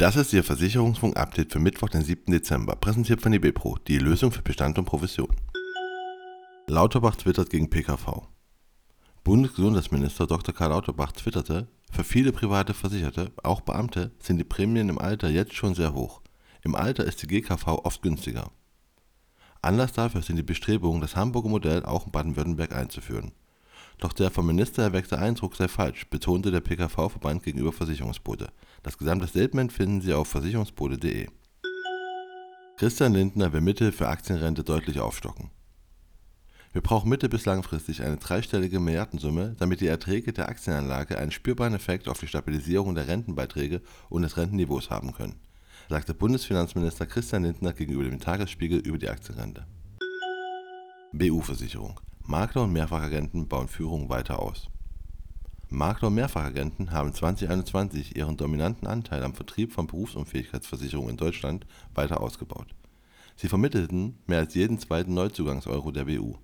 Das ist Ihr Versicherungsfunk-Update für Mittwoch, den 7. Dezember, präsentiert von eBepro, die Lösung für Bestand und Provision. Lauterbach twittert gegen PKV. Bundesgesundheitsminister Dr. Karl Lauterbach twitterte, für viele private Versicherte, auch Beamte, sind die Prämien im Alter jetzt schon sehr hoch. Im Alter ist die GKV oft günstiger. Anlass dafür sind die Bestrebungen, das Hamburger Modell auch in Baden-Württemberg einzuführen. Doch der vom Minister erweckte Eindruck sei falsch, betonte der PKV-Verband gegenüber Versicherungsbote. Das gesamte Statement finden Sie auf versicherungsbote.de. Christian Lindner will Mittel für Aktienrente deutlich aufstocken. Wir brauchen mittel- bis langfristig eine dreistellige Milliardensumme, damit die Erträge der Aktienanlage einen spürbaren Effekt auf die Stabilisierung der Rentenbeiträge und des Rentenniveaus haben können, sagte Bundesfinanzminister Christian Lindner gegenüber dem Tagesspiegel über die Aktienrente. BU-Versicherung Makler und Mehrfachagenten bauen Führung weiter aus. Makler und Mehrfachagenten haben 2021 ihren dominanten Anteil am Vertrieb von Berufsunfähigkeitsversicherungen in Deutschland weiter ausgebaut. Sie vermittelten mehr als jeden zweiten Neuzugangseuro der BU.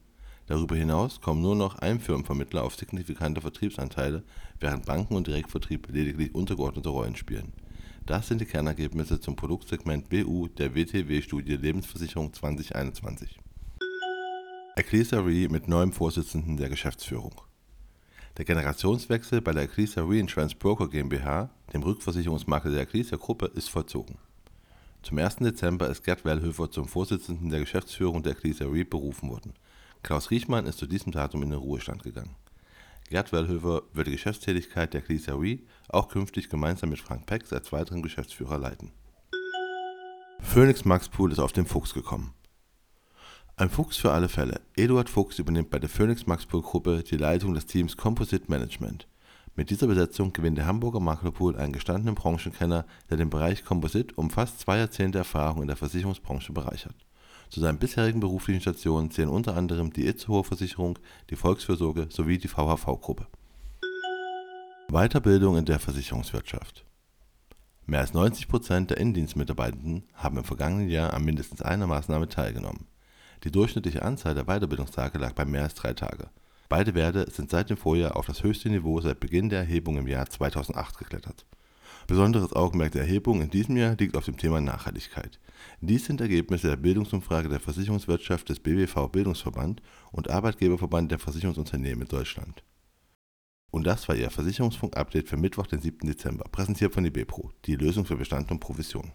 Darüber hinaus kommen nur noch Einfirmenvermittler auf signifikante Vertriebsanteile, während Banken und Direktvertrieb lediglich untergeordnete Rollen spielen. Das sind die Kernergebnisse zum Produktsegment BU der WTW-Studie Lebensversicherung 2021. Ecclesia Re mit neuem Vorsitzenden der Geschäftsführung. Der Generationswechsel bei der Ecclesia Reinsurance Broker GmbH, dem Rückversicherungsmakler der Ecclesia Gruppe, ist vollzogen. Zum 1. Dezember ist Gerd Wellhöfer zum Vorsitzenden der Geschäftsführung der Ecclesia Re berufen worden. Klaus Riechmann ist zu diesem Datum in den Ruhestand gegangen. Gerd Wellhöfer wird die Geschäftstätigkeit der Ecclesia Re auch künftig gemeinsam mit Frank Pex als weiteren Geschäftsführer leiten. Phoenix Max Pool ist auf den Fuchs gekommen. Ein Fuchs für alle Fälle. Eduard Fuchs übernimmt bei der Phoenix Maxpool Gruppe die Leitung des Teams Composite Management. Mit dieser Besetzung gewinnt der Hamburger Maklerpool einen gestandenen Branchenkenner, der den Bereich Composite um fast zwei Jahrzehnte Erfahrung in der Versicherungsbranche bereichert. Zu seinen bisherigen beruflichen Stationen zählen unter anderem die Itzehoer Versicherung, die Volksfürsorge sowie die VHV-Gruppe. Weiterbildung in der Versicherungswirtschaft. Mehr als 90 Prozent der Innendienstmitarbeitenden haben im vergangenen Jahr an mindestens einer Maßnahme teilgenommen. Die durchschnittliche Anzahl der Weiterbildungstage lag bei mehr als drei Tage. Beide Werte sind seit dem Vorjahr auf das höchste Niveau seit Beginn der Erhebung im Jahr 2008 geklettert. Besonderes Augenmerk der Erhebung in diesem Jahr liegt auf dem Thema Nachhaltigkeit. Dies sind Ergebnisse der Bildungsumfrage der Versicherungswirtschaft des BWV Bildungsverband und Arbeitgeberverband der Versicherungsunternehmen in Deutschland. Und das war Ihr Versicherungsfunk-Update für Mittwoch, den 7. Dezember, präsentiert von die die Lösung für Bestand und Provision.